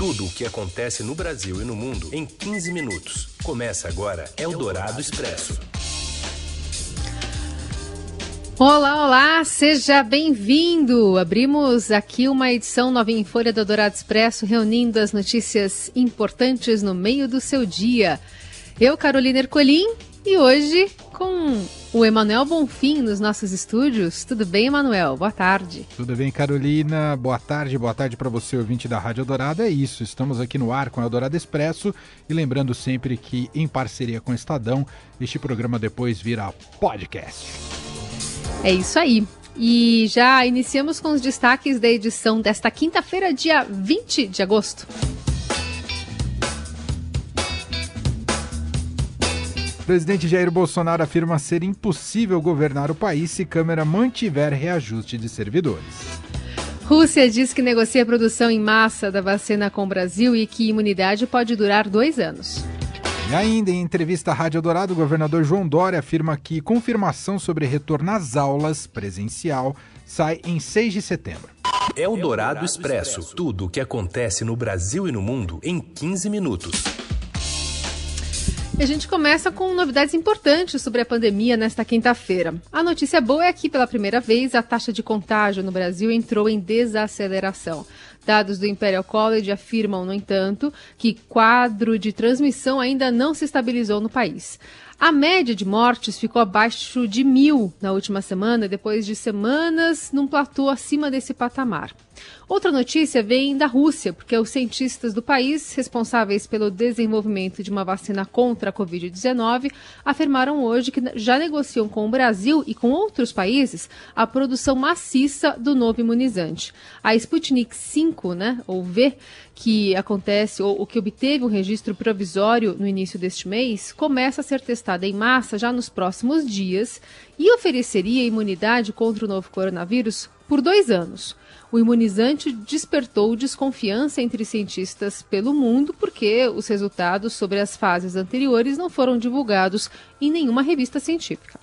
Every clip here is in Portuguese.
Tudo o que acontece no Brasil e no mundo em 15 minutos. Começa agora Eldorado Expresso. Olá, olá, seja bem-vindo. Abrimos aqui uma edição novinha em Folha do Eldorado Expresso, reunindo as notícias importantes no meio do seu dia. Eu, Carolina Ercolim, e hoje com o Emanuel Bonfim nos nossos estúdios. Tudo bem, Emanuel? Boa tarde. Tudo bem, Carolina? Boa tarde, boa tarde para você, ouvinte da Rádio Eldorado. É isso, estamos aqui no ar com o Eldorado Expresso e lembrando sempre que, em parceria com o Estadão, este programa depois vira podcast. É isso aí. E já iniciamos com os destaques da edição desta quinta-feira, dia 20 de agosto. Presidente Jair Bolsonaro afirma ser impossível governar o país se Câmara mantiver reajuste de servidores. Rússia diz que negocia a produção em massa da vacina com o Brasil e que imunidade pode durar dois anos. E ainda, em entrevista à Rádio Dourado, o governador João Dória afirma que confirmação sobre retorno às aulas presencial sai em 6 de setembro. É o Dourado Expresso. Tudo o que acontece no Brasil e no mundo em 15 minutos. E a gente começa com novidades importantes sobre a pandemia nesta quinta-feira. A notícia boa é que, pela primeira vez, a taxa de contágio no Brasil entrou em desaceleração. Dados do Imperial College afirmam, no entanto, que quadro de transmissão ainda não se estabilizou no país. A média de mortes ficou abaixo de mil na última semana, depois de semanas num platô acima desse patamar. Outra notícia vem da Rússia, porque os cientistas do país, responsáveis pelo desenvolvimento de uma vacina contra a Covid-19, afirmaram hoje que já negociam com o Brasil e com outros países a produção maciça do novo imunizante. A Sputnik V, né, ou V, que acontece, ou, ou que obteve um registro provisório no início deste mês, começa a ser testada em massa já nos próximos dias e ofereceria imunidade contra o novo coronavírus por dois anos o imunizante despertou desconfiança entre cientistas pelo mundo porque os resultados sobre as fases anteriores não foram divulgados em nenhuma revista científica.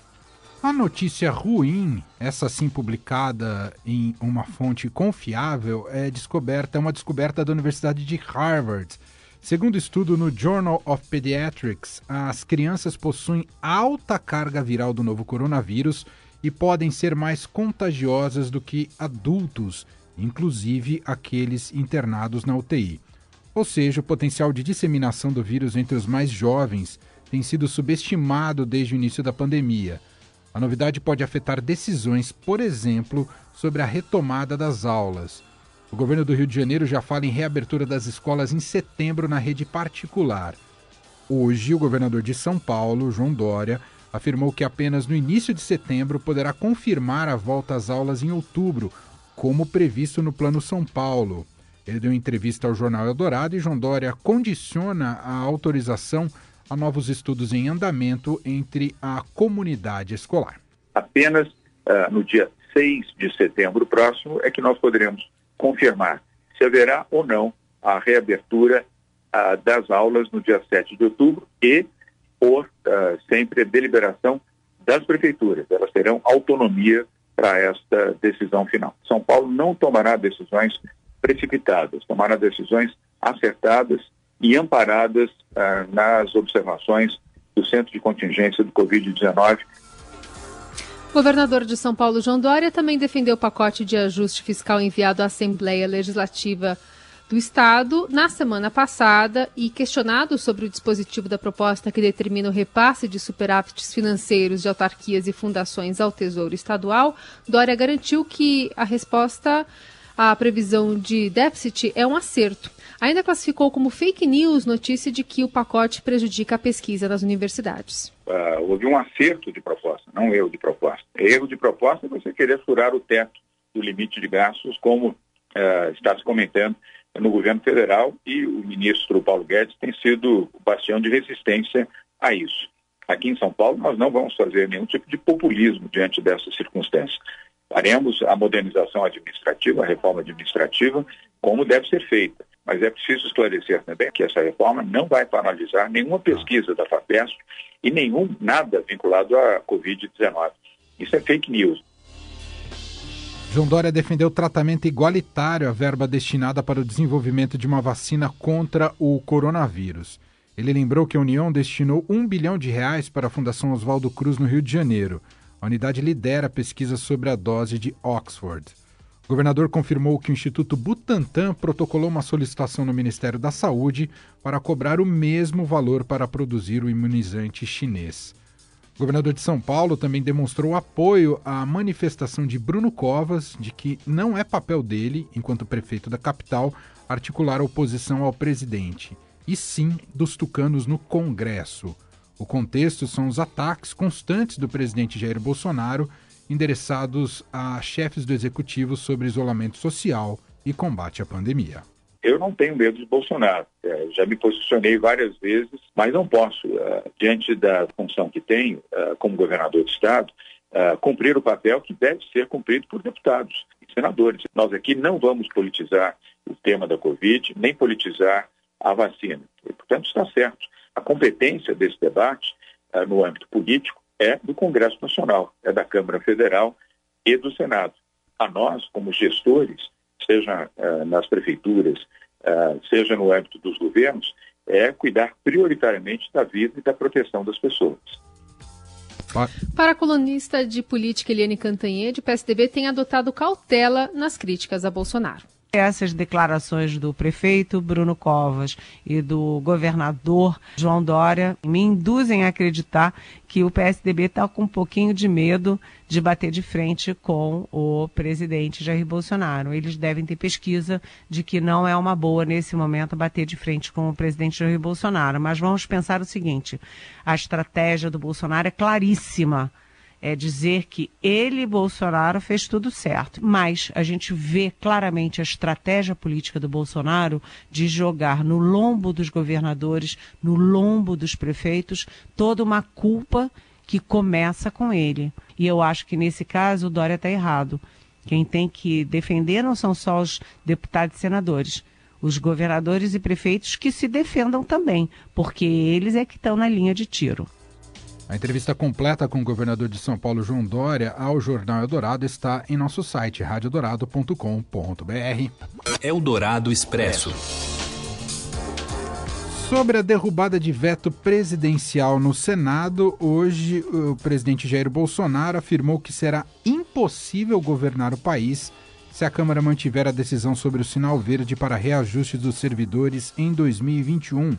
A notícia ruim, essa sim publicada em uma fonte confiável, é descoberta, é uma descoberta da Universidade de Harvard. Segundo estudo no Journal of Pediatrics, as crianças possuem alta carga viral do novo coronavírus e podem ser mais contagiosas do que adultos inclusive aqueles internados na UTI. Ou seja, o potencial de disseminação do vírus entre os mais jovens tem sido subestimado desde o início da pandemia. A novidade pode afetar decisões, por exemplo, sobre a retomada das aulas. O governo do Rio de Janeiro já fala em reabertura das escolas em setembro na rede particular. Hoje, o governador de São Paulo, João Dória, afirmou que apenas no início de setembro poderá confirmar a volta às aulas em outubro, como previsto no Plano São Paulo. Ele deu entrevista ao jornal Eldorado e João Dória condiciona a autorização a novos estudos em andamento entre a comunidade escolar. Apenas uh, no dia 6 de setembro próximo é que nós poderemos confirmar se haverá ou não a reabertura uh, das aulas no dia 7 de outubro e por uh, sempre a deliberação das prefeituras. Elas terão autonomia para esta decisão final. São Paulo não tomará decisões precipitadas, tomará decisões acertadas e amparadas ah, nas observações do Centro de Contingência do Covid-19. O governador de São Paulo, João Dória, também defendeu o pacote de ajuste fiscal enviado à Assembleia Legislativa do Estado na semana passada e questionado sobre o dispositivo da proposta que determina o repasse de superávites financeiros de autarquias e fundações ao Tesouro Estadual, Dória garantiu que a resposta à previsão de déficit é um acerto. Ainda classificou como fake news notícia de que o pacote prejudica a pesquisa nas universidades. Uh, houve um acerto de proposta, não erro de proposta. Erro de proposta é você querer furar o teto do limite de gastos, como uh, está se comentando no governo federal e o ministro Paulo Guedes tem sido o bastião de resistência a isso. Aqui em São Paulo, nós não vamos fazer nenhum tipo de populismo diante dessas circunstâncias. Faremos a modernização administrativa, a reforma administrativa, como deve ser feita. Mas é preciso esclarecer também que essa reforma não vai paralisar nenhuma pesquisa da FAPESP e nenhum nada vinculado à Covid-19. Isso é fake news. João Dória defendeu tratamento igualitário à verba destinada para o desenvolvimento de uma vacina contra o coronavírus. Ele lembrou que a União destinou um bilhão de reais para a Fundação Oswaldo Cruz no Rio de Janeiro. A unidade lidera a pesquisa sobre a dose de Oxford. O governador confirmou que o Instituto Butantan protocolou uma solicitação no Ministério da Saúde para cobrar o mesmo valor para produzir o imunizante chinês. O governador de São Paulo também demonstrou apoio à manifestação de Bruno Covas de que não é papel dele, enquanto prefeito da capital, articular oposição ao presidente e sim dos tucanos no Congresso. O contexto são os ataques constantes do presidente Jair Bolsonaro endereçados a chefes do executivo sobre isolamento social e combate à pandemia. Eu não tenho medo de Bolsonaro. É, já me posicionei várias vezes, mas não posso, uh, diante da função que tenho uh, como governador do Estado, uh, cumprir o papel que deve ser cumprido por deputados e senadores. Nós aqui não vamos politizar o tema da Covid, nem politizar a vacina. E, portanto, está certo. A competência desse debate no âmbito político é do Congresso Nacional, é da Câmara Federal e do Senado. A nós, como gestores, seja uh, nas prefeituras, uh, seja no âmbito dos governos, é cuidar prioritariamente da vida e da proteção das pessoas. Para a colunista de política Eliane Cantanhede, o PSDB tem adotado cautela nas críticas a Bolsonaro. Essas declarações do prefeito Bruno Covas e do governador João Dória me induzem a acreditar que o PSDB está com um pouquinho de medo de bater de frente com o presidente Jair Bolsonaro. Eles devem ter pesquisa de que não é uma boa nesse momento bater de frente com o presidente Jair Bolsonaro. Mas vamos pensar o seguinte: a estratégia do Bolsonaro é claríssima é dizer que ele, Bolsonaro, fez tudo certo. Mas a gente vê claramente a estratégia política do Bolsonaro de jogar no lombo dos governadores, no lombo dos prefeitos, toda uma culpa que começa com ele. E eu acho que nesse caso o Dória está errado. Quem tem que defender não são só os deputados e senadores, os governadores e prefeitos que se defendam também, porque eles é que estão na linha de tiro. A entrevista completa com o governador de São Paulo, João Dória, ao Jornal Eldorado está em nosso site, radiodorado.com.br. Eldorado Expresso. Sobre a derrubada de veto presidencial no Senado, hoje o presidente Jair Bolsonaro afirmou que será impossível governar o país se a Câmara mantiver a decisão sobre o sinal verde para reajuste dos servidores em 2021.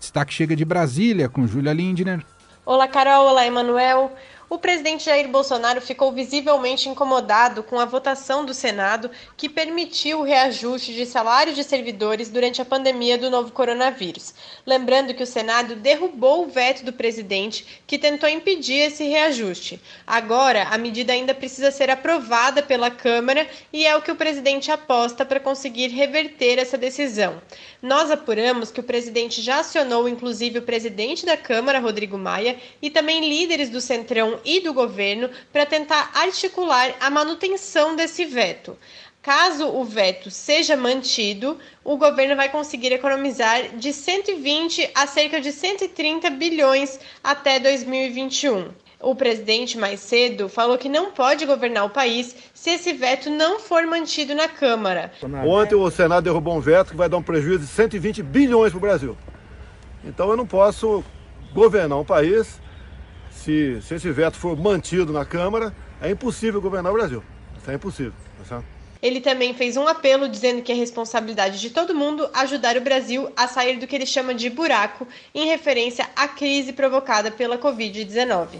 Destaque chega de Brasília com Júlia Lindner. Olá, Carol. Olá, Emanuel. O presidente Jair Bolsonaro ficou visivelmente incomodado com a votação do Senado que permitiu o reajuste de salários de servidores durante a pandemia do novo coronavírus. Lembrando que o Senado derrubou o veto do presidente que tentou impedir esse reajuste. Agora, a medida ainda precisa ser aprovada pela Câmara e é o que o presidente aposta para conseguir reverter essa decisão. Nós apuramos que o presidente já acionou inclusive o presidente da Câmara, Rodrigo Maia, e também líderes do Centrão e do governo para tentar articular a manutenção desse veto. Caso o veto seja mantido, o governo vai conseguir economizar de 120 a cerca de 130 bilhões até 2021. O presidente, mais cedo, falou que não pode governar o país se esse veto não for mantido na Câmara. Ontem o Senado derrubou um veto que vai dar um prejuízo de 120 bilhões para o Brasil. Então eu não posso governar um país se, se esse veto for mantido na Câmara, é impossível governar o Brasil. Isso é impossível. Tá ele também fez um apelo dizendo que é responsabilidade de todo mundo ajudar o Brasil a sair do que ele chama de buraco, em referência à crise provocada pela Covid-19.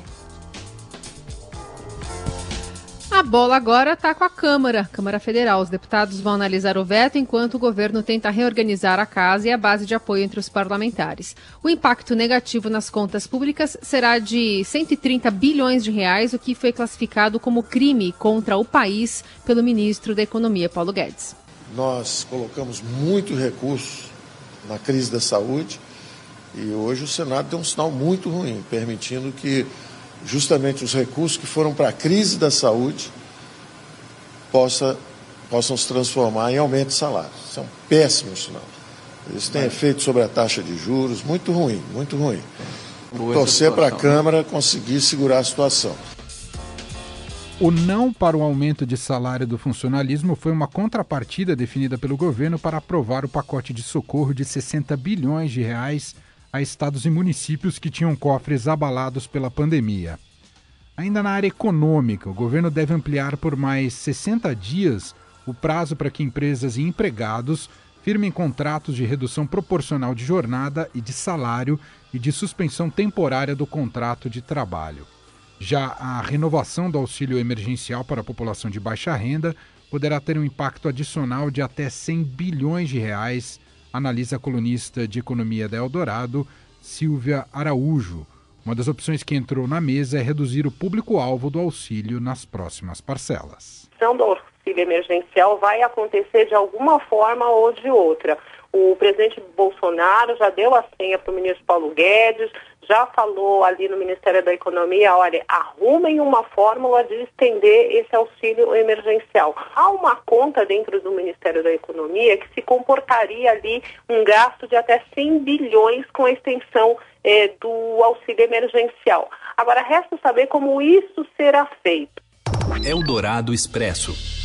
A bola agora está com a Câmara, Câmara Federal. Os deputados vão analisar o veto enquanto o governo tenta reorganizar a casa e a base de apoio entre os parlamentares. O impacto negativo nas contas públicas será de 130 bilhões de reais, o que foi classificado como crime contra o país pelo ministro da Economia, Paulo Guedes. Nós colocamos muito recurso na crise da saúde e hoje o Senado deu um sinal muito ruim, permitindo que justamente os recursos que foram para a crise da saúde possa, possam se transformar em aumento de salário. Isso é um péssimo sinal. Isso tem efeito sobre a taxa de juros, muito ruim, muito ruim. Torcer para a Câmara conseguir segurar a situação. O não para o aumento de salário do funcionalismo foi uma contrapartida definida pelo governo para aprovar o pacote de socorro de 60 bilhões de reais a estados e municípios que tinham cofres abalados pela pandemia. Ainda na área econômica, o governo deve ampliar por mais 60 dias o prazo para que empresas e empregados firmem contratos de redução proporcional de jornada e de salário e de suspensão temporária do contrato de trabalho. Já a renovação do auxílio emergencial para a população de baixa renda poderá ter um impacto adicional de até 100 bilhões de reais analisa a colunista de economia da Eldorado, Silvia Araújo. Uma das opções que entrou na mesa é reduzir o público-alvo do auxílio nas próximas parcelas. A do auxílio emergencial vai acontecer de alguma forma ou de outra. O presidente Bolsonaro já deu a senha para o ministro Paulo Guedes, já falou ali no Ministério da Economia, olha, arrumem uma fórmula de estender esse auxílio emergencial. Há uma conta dentro do Ministério da Economia que se comportaria ali um gasto de até 100 bilhões com a extensão eh, do auxílio emergencial. Agora, resta saber como isso será feito. Eldorado Expresso.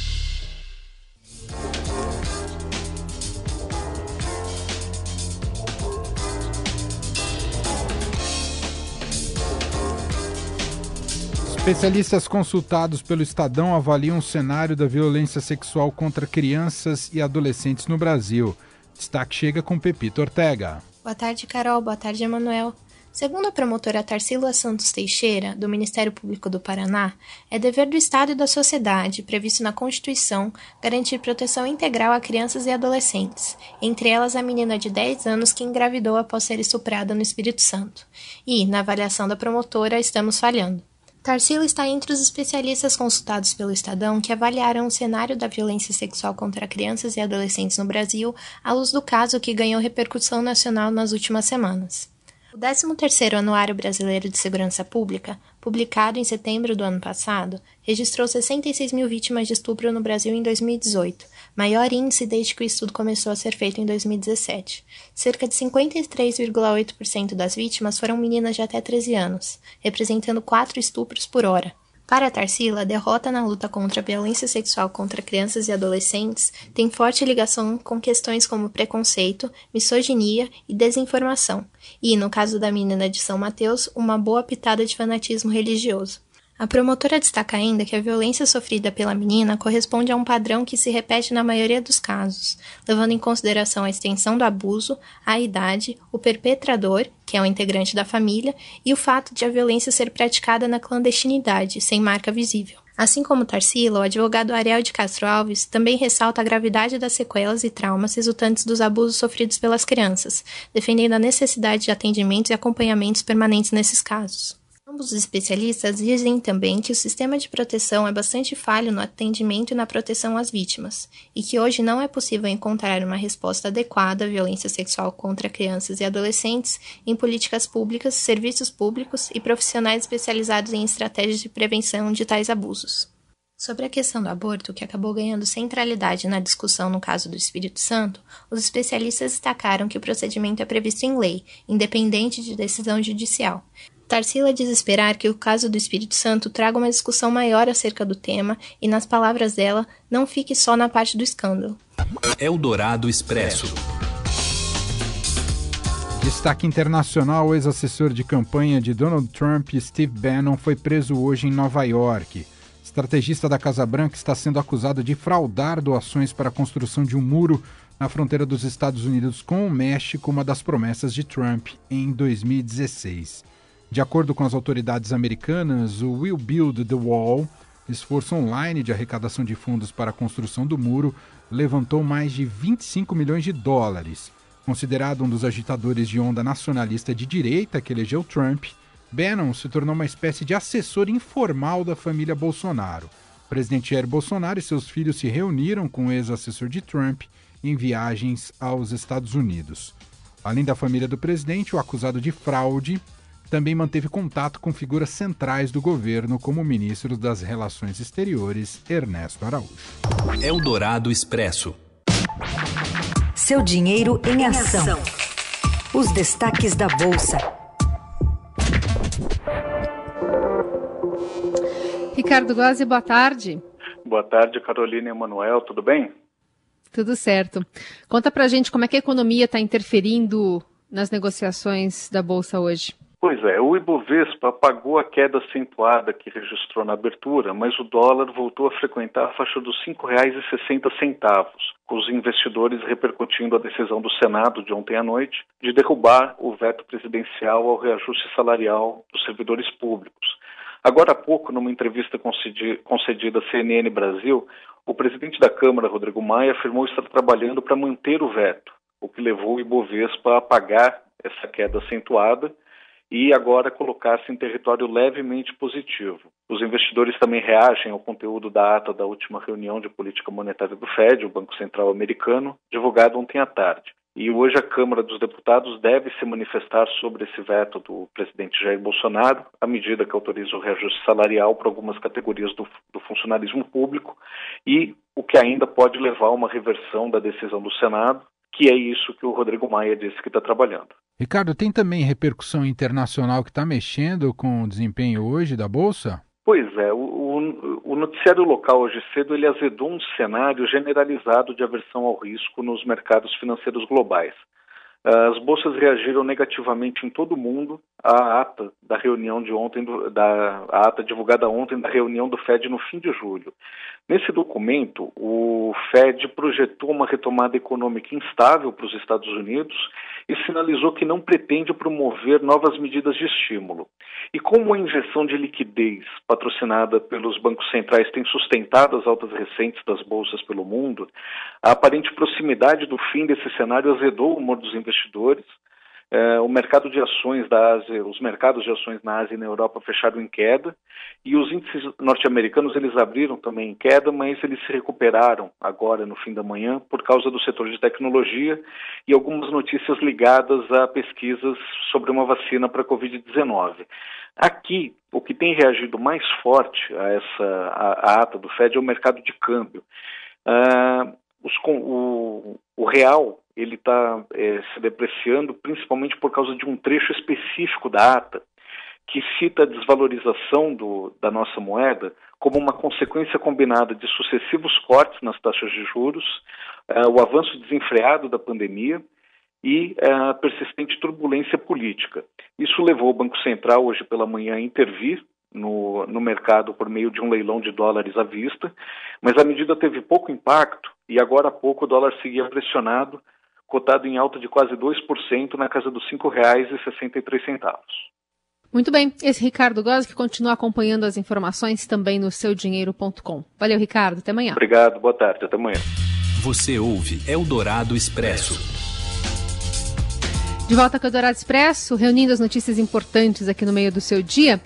Especialistas consultados pelo Estadão avaliam o cenário da violência sexual contra crianças e adolescentes no Brasil. Destaque chega com Pepito Ortega. Boa tarde, Carol. Boa tarde, Emanuel. Segundo a promotora Tarsila Santos Teixeira, do Ministério Público do Paraná, é dever do Estado e da sociedade, previsto na Constituição, garantir proteção integral a crianças e adolescentes, entre elas a menina de 10 anos que engravidou após ser estuprada no Espírito Santo. E, na avaliação da promotora, estamos falhando. Tarsila está entre os especialistas consultados pelo Estadão que avaliaram o cenário da violência sexual contra crianças e adolescentes no Brasil à luz do caso que ganhou repercussão nacional nas últimas semanas. O 13º Anuário Brasileiro de Segurança Pública, publicado em setembro do ano passado, registrou 66 mil vítimas de estupro no Brasil em 2018, maior índice desde que o estudo começou a ser feito em 2017. Cerca de 53,8% das vítimas foram meninas de até 13 anos, representando 4 estupros por hora. Para Tarsila, a derrota na luta contra a violência sexual contra crianças e adolescentes tem forte ligação com questões como preconceito, misoginia e desinformação, e, no caso da menina de São Mateus, uma boa pitada de fanatismo religioso. A promotora destaca ainda que a violência sofrida pela menina corresponde a um padrão que se repete na maioria dos casos, levando em consideração a extensão do abuso, a idade, o perpetrador, que é um integrante da família, e o fato de a violência ser praticada na clandestinidade, sem marca visível. Assim como Tarsila, o advogado Ariel de Castro Alves também ressalta a gravidade das sequelas e traumas resultantes dos abusos sofridos pelas crianças, defendendo a necessidade de atendimentos e acompanhamentos permanentes nesses casos. Ambos os especialistas dizem também que o sistema de proteção é bastante falho no atendimento e na proteção às vítimas, e que hoje não é possível encontrar uma resposta adequada à violência sexual contra crianças e adolescentes em políticas públicas, serviços públicos e profissionais especializados em estratégias de prevenção de tais abusos. Sobre a questão do aborto, que acabou ganhando centralidade na discussão no caso do Espírito Santo, os especialistas destacaram que o procedimento é previsto em lei, independente de decisão judicial, Tarsila diz esperar que o caso do Espírito Santo traga uma discussão maior acerca do tema e, nas palavras dela, não fique só na parte do escândalo. Eldorado Expresso. Destaque internacional: o ex-assessor de campanha de Donald Trump, Steve Bannon, foi preso hoje em Nova York. Estrategista da Casa Branca está sendo acusado de fraudar doações para a construção de um muro na fronteira dos Estados Unidos com o México, uma das promessas de Trump em 2016. De acordo com as autoridades americanas, o Will Build the Wall, esforço online de arrecadação de fundos para a construção do muro, levantou mais de 25 milhões de dólares. Considerado um dos agitadores de onda nacionalista de direita que elegeu Trump, Bannon se tornou uma espécie de assessor informal da família Bolsonaro. O presidente Jair Bolsonaro e seus filhos se reuniram com o ex-assessor de Trump em viagens aos Estados Unidos. Além da família do presidente, o acusado de fraude também manteve contato com figuras centrais do governo, como o ministro das Relações Exteriores, Ernesto Araújo. Eldorado Expresso. Seu dinheiro em ação. Os destaques da Bolsa. Ricardo Gozzi, boa tarde. Boa tarde, Carolina e Emanuel, tudo bem? Tudo certo. Conta pra gente como é que a economia está interferindo nas negociações da Bolsa hoje. Pois é, o Ibovespa apagou a queda acentuada que registrou na abertura, mas o dólar voltou a frequentar a faixa dos R$ 5,60, com os investidores repercutindo a decisão do Senado de ontem à noite de derrubar o veto presidencial ao reajuste salarial dos servidores públicos. Agora há pouco, numa entrevista concedida à CNN Brasil, o presidente da Câmara, Rodrigo Maia, afirmou estar trabalhando para manter o veto, o que levou o Ibovespa a apagar essa queda acentuada e agora colocar-se em território levemente positivo. Os investidores também reagem ao conteúdo da ata da última reunião de política monetária do Fed, o Banco Central Americano, divulgado ontem à tarde. E hoje a Câmara dos Deputados deve se manifestar sobre esse veto do presidente Jair Bolsonaro, a medida que autoriza o reajuste salarial para algumas categorias do, do funcionalismo público e o que ainda pode levar a uma reversão da decisão do Senado, que é isso que o Rodrigo Maia disse que está trabalhando. Ricardo, tem também repercussão internacional que está mexendo com o desempenho hoje da Bolsa? Pois é, o, o, noticiário local hoje cedo ele azedou um cenário generalizado de aversão ao risco nos mercados financeiros globais. As bolsas reagiram negativamente em todo o mundo à ata da reunião de ontem, da ata divulgada ontem da reunião do Fed no fim de julho. Nesse documento, o Fed projetou uma retomada econômica instável para os Estados Unidos e sinalizou que não pretende promover novas medidas de estímulo. E como a injeção de liquidez patrocinada pelos bancos centrais tem sustentado as altas recentes das bolsas pelo mundo, a aparente proximidade do fim desse cenário azedou o humor dos investidores. É, o mercado de ações da Ásia, os mercados de ações na Ásia e na Europa fecharam em queda e os índices norte-americanos eles abriram também em queda, mas eles se recuperaram agora no fim da manhã por causa do setor de tecnologia e algumas notícias ligadas a pesquisas sobre uma vacina para a Covid-19. Aqui, o que tem reagido mais forte a essa a, a ata do Fed é o mercado de câmbio. Uh, os, o, o, real ele está é, se depreciando principalmente por causa de um trecho específico da ata que cita a desvalorização do, da nossa moeda como uma consequência combinada de sucessivos cortes nas taxas de juros, uh, o avanço desenfreado da pandemia e uh, a persistente turbulência política. Isso levou o Banco Central hoje pela manhã a intervir no, no mercado por meio de um leilão de dólares à vista, mas a medida teve pouco impacto e agora há pouco o dólar seguia pressionado, cotado em alta de quase 2% na casa dos R$ 5,63. Muito bem, esse Ricardo Goz que continua acompanhando as informações também no seudinheiro.com. Valeu, Ricardo, até amanhã. Obrigado, boa tarde, até amanhã. Você ouve Eldorado Expresso. De volta com o Eldorado Expresso, reunindo as notícias importantes aqui no meio do seu dia.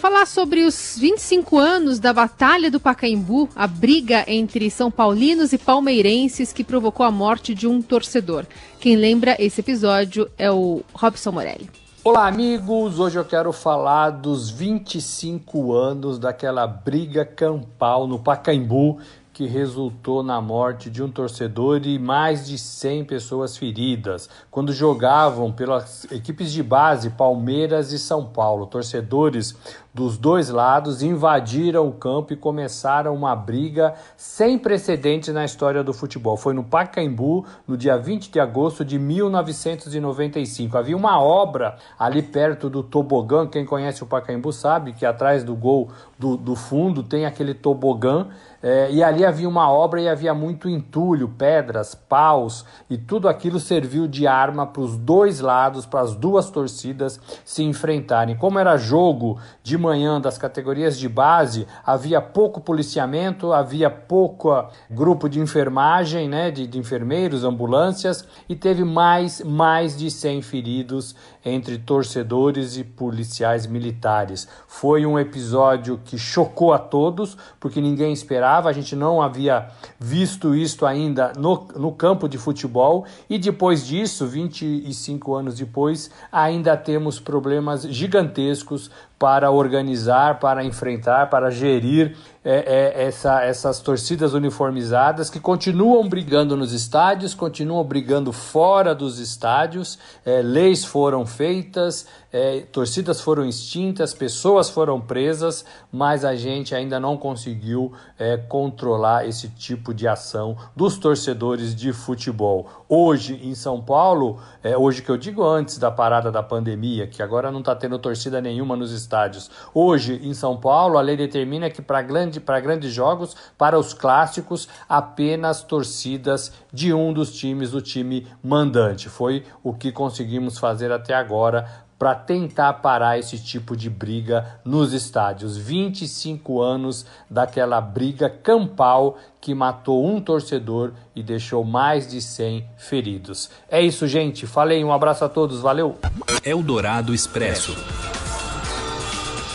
Falar sobre os 25 anos da Batalha do Pacaembu, a briga entre São Paulinos e palmeirenses que provocou a morte de um torcedor. Quem lembra esse episódio é o Robson Morelli. Olá, amigos! Hoje eu quero falar dos 25 anos daquela briga campal no Pacaembu que resultou na morte de um torcedor e mais de 100 pessoas feridas, quando jogavam pelas equipes de base Palmeiras e São Paulo. Torcedores dos dois lados invadiram o campo e começaram uma briga sem precedentes na história do futebol. Foi no Pacaembu, no dia 20 de agosto de 1995. Havia uma obra ali perto do tobogã. Quem conhece o Pacaembu sabe que atrás do gol do, do fundo tem aquele tobogã é, e ali havia uma obra e havia muito entulho, pedras, paus e tudo aquilo serviu de arma para os dois lados, para as duas torcidas se enfrentarem. Como era jogo de manhã das categorias de base, havia pouco policiamento, havia pouco grupo de enfermagem, né, de, de enfermeiros, ambulâncias e teve mais, mais de 100 feridos entre torcedores e policiais militares. Foi um episódio que chocou a todos, porque ninguém esperava a gente não havia visto isto ainda no, no campo de futebol, e depois disso, 25 anos depois, ainda temos problemas gigantescos para organizar, para enfrentar, para gerir é, é, essa, essas torcidas uniformizadas que continuam brigando nos estádios, continuam brigando fora dos estádios, é, leis foram feitas, é, torcidas foram extintas, pessoas foram presas, mas a gente ainda não conseguiu é, controlar esse tipo de ação dos torcedores de futebol. Hoje em São Paulo, é, hoje que eu digo antes da parada da pandemia, que agora não está tendo torcida nenhuma nos estádios, hoje em São Paulo a lei determina que para grande, grandes jogos, para os clássicos, apenas torcidas de um dos times do time mandante. Foi o que conseguimos fazer até agora para tentar parar esse tipo de briga nos estádios. 25 anos daquela briga campal que matou um torcedor e deixou mais de 100 feridos. É isso, gente. Falei, um abraço a todos, valeu. Eldorado Expresso.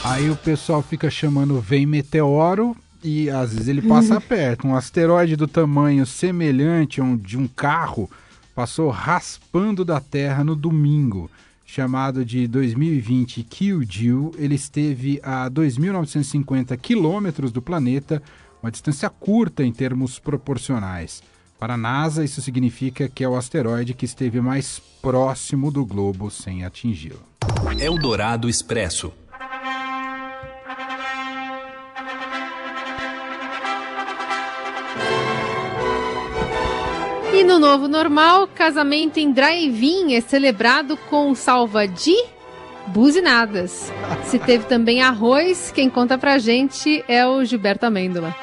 Aí o pessoal fica chamando vem meteoro e às vezes ele passa perto. Um asteroide do tamanho semelhante a um, de um carro passou raspando da Terra no domingo chamado de 2020 Kyujil, ele esteve a 2.950 quilômetros do planeta, uma distância curta em termos proporcionais. Para a NASA, isso significa que é o asteroide que esteve mais próximo do globo sem atingi-lo. Eldorado Expresso. E no novo normal, casamento em drive-in é celebrado com salva de buzinadas. Se teve também arroz, quem conta pra gente é o Gilberto Amêndola.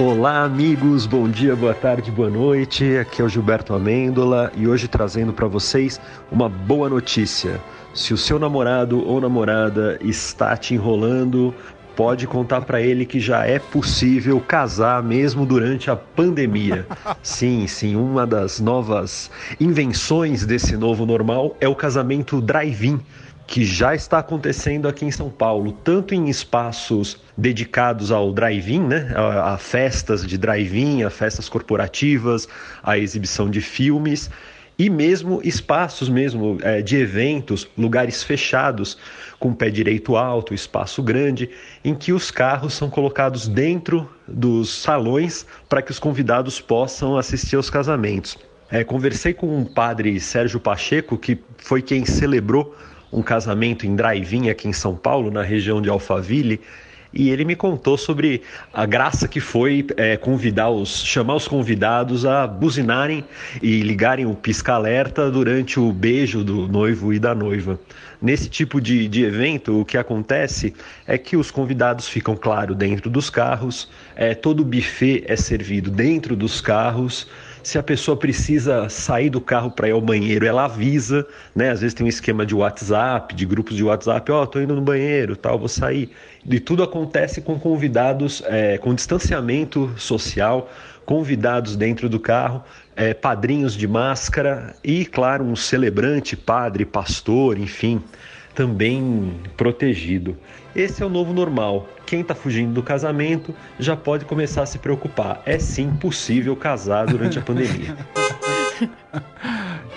Olá, amigos, bom dia, boa tarde, boa noite. Aqui é o Gilberto Amêndola e hoje trazendo para vocês uma boa notícia. Se o seu namorado ou namorada está te enrolando, pode contar para ele que já é possível casar mesmo durante a pandemia. sim, sim, uma das novas invenções desse novo normal é o casamento drive-in que já está acontecendo aqui em São Paulo, tanto em espaços dedicados ao drive-in, né, a, a, festas de drive-in, a festas corporativas, a exibição de filmes, e mesmo espaços mesmo é, de eventos, lugares fechados, com pé direito alto, espaço grande, em que os carros são colocados dentro dos salões para que os convidados possam assistir aos casamentos. É, conversei com o padre Sérgio Pacheco, que foi quem celebrou um casamento em drive-in aqui em São Paulo, na região de Alphaville, e ele me contou sobre a graça que foi é, convidar os, chamar os convidados a buzinarem e ligarem o pisca-alerta durante o beijo do noivo e da noiva. Nesse tipo de, de evento, o que acontece é que os convidados ficam, claro, dentro dos carros, é, todo o buffet é servido dentro dos carros. Se a pessoa precisa sair do carro para ir ao banheiro, ela avisa, né? Às vezes tem um esquema de WhatsApp, de grupos de WhatsApp, ó, oh, tô indo no banheiro, tal, vou sair. E tudo acontece com convidados é, com distanciamento social, convidados dentro do carro, é, padrinhos de máscara e, claro, um celebrante, padre, pastor, enfim, também protegido. Esse é o novo normal. Quem está fugindo do casamento já pode começar a se preocupar. É sim possível casar durante a pandemia.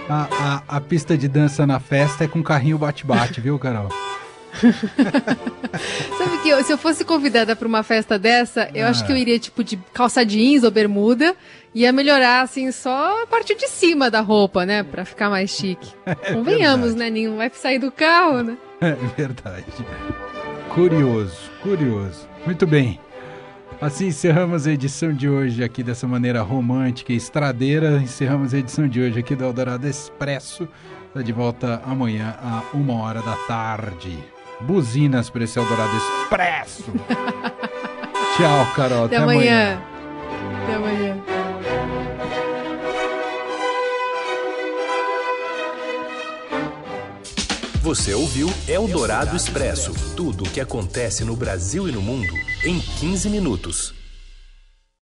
A, a, a, pista de dança na festa é com carrinho bate-bate, viu, Carol? Sabe que eu, se eu fosse convidada para uma festa dessa, eu ah. acho que eu iria tipo de calça jeans ou bermuda, ia melhorar assim só a parte de cima da roupa, né, para ficar mais chique. É Convenhamos, verdade. né, Ninho? Vai sair do carro, né? É verdade. Curioso, curioso. Muito bem. Assim encerramos a edição de hoje aqui dessa maneira romântica e estradeira. Encerramos a edição de hoje aqui do Eldorado Expresso. Está de volta amanhã a uma hora da tarde buzinas para esse Eldorado Expresso. Tchau, Carol. Até, até amanhã. amanhã. Até amanhã. Você ouviu Eldorado Expresso tudo o que acontece no Brasil e no mundo em 15 minutos.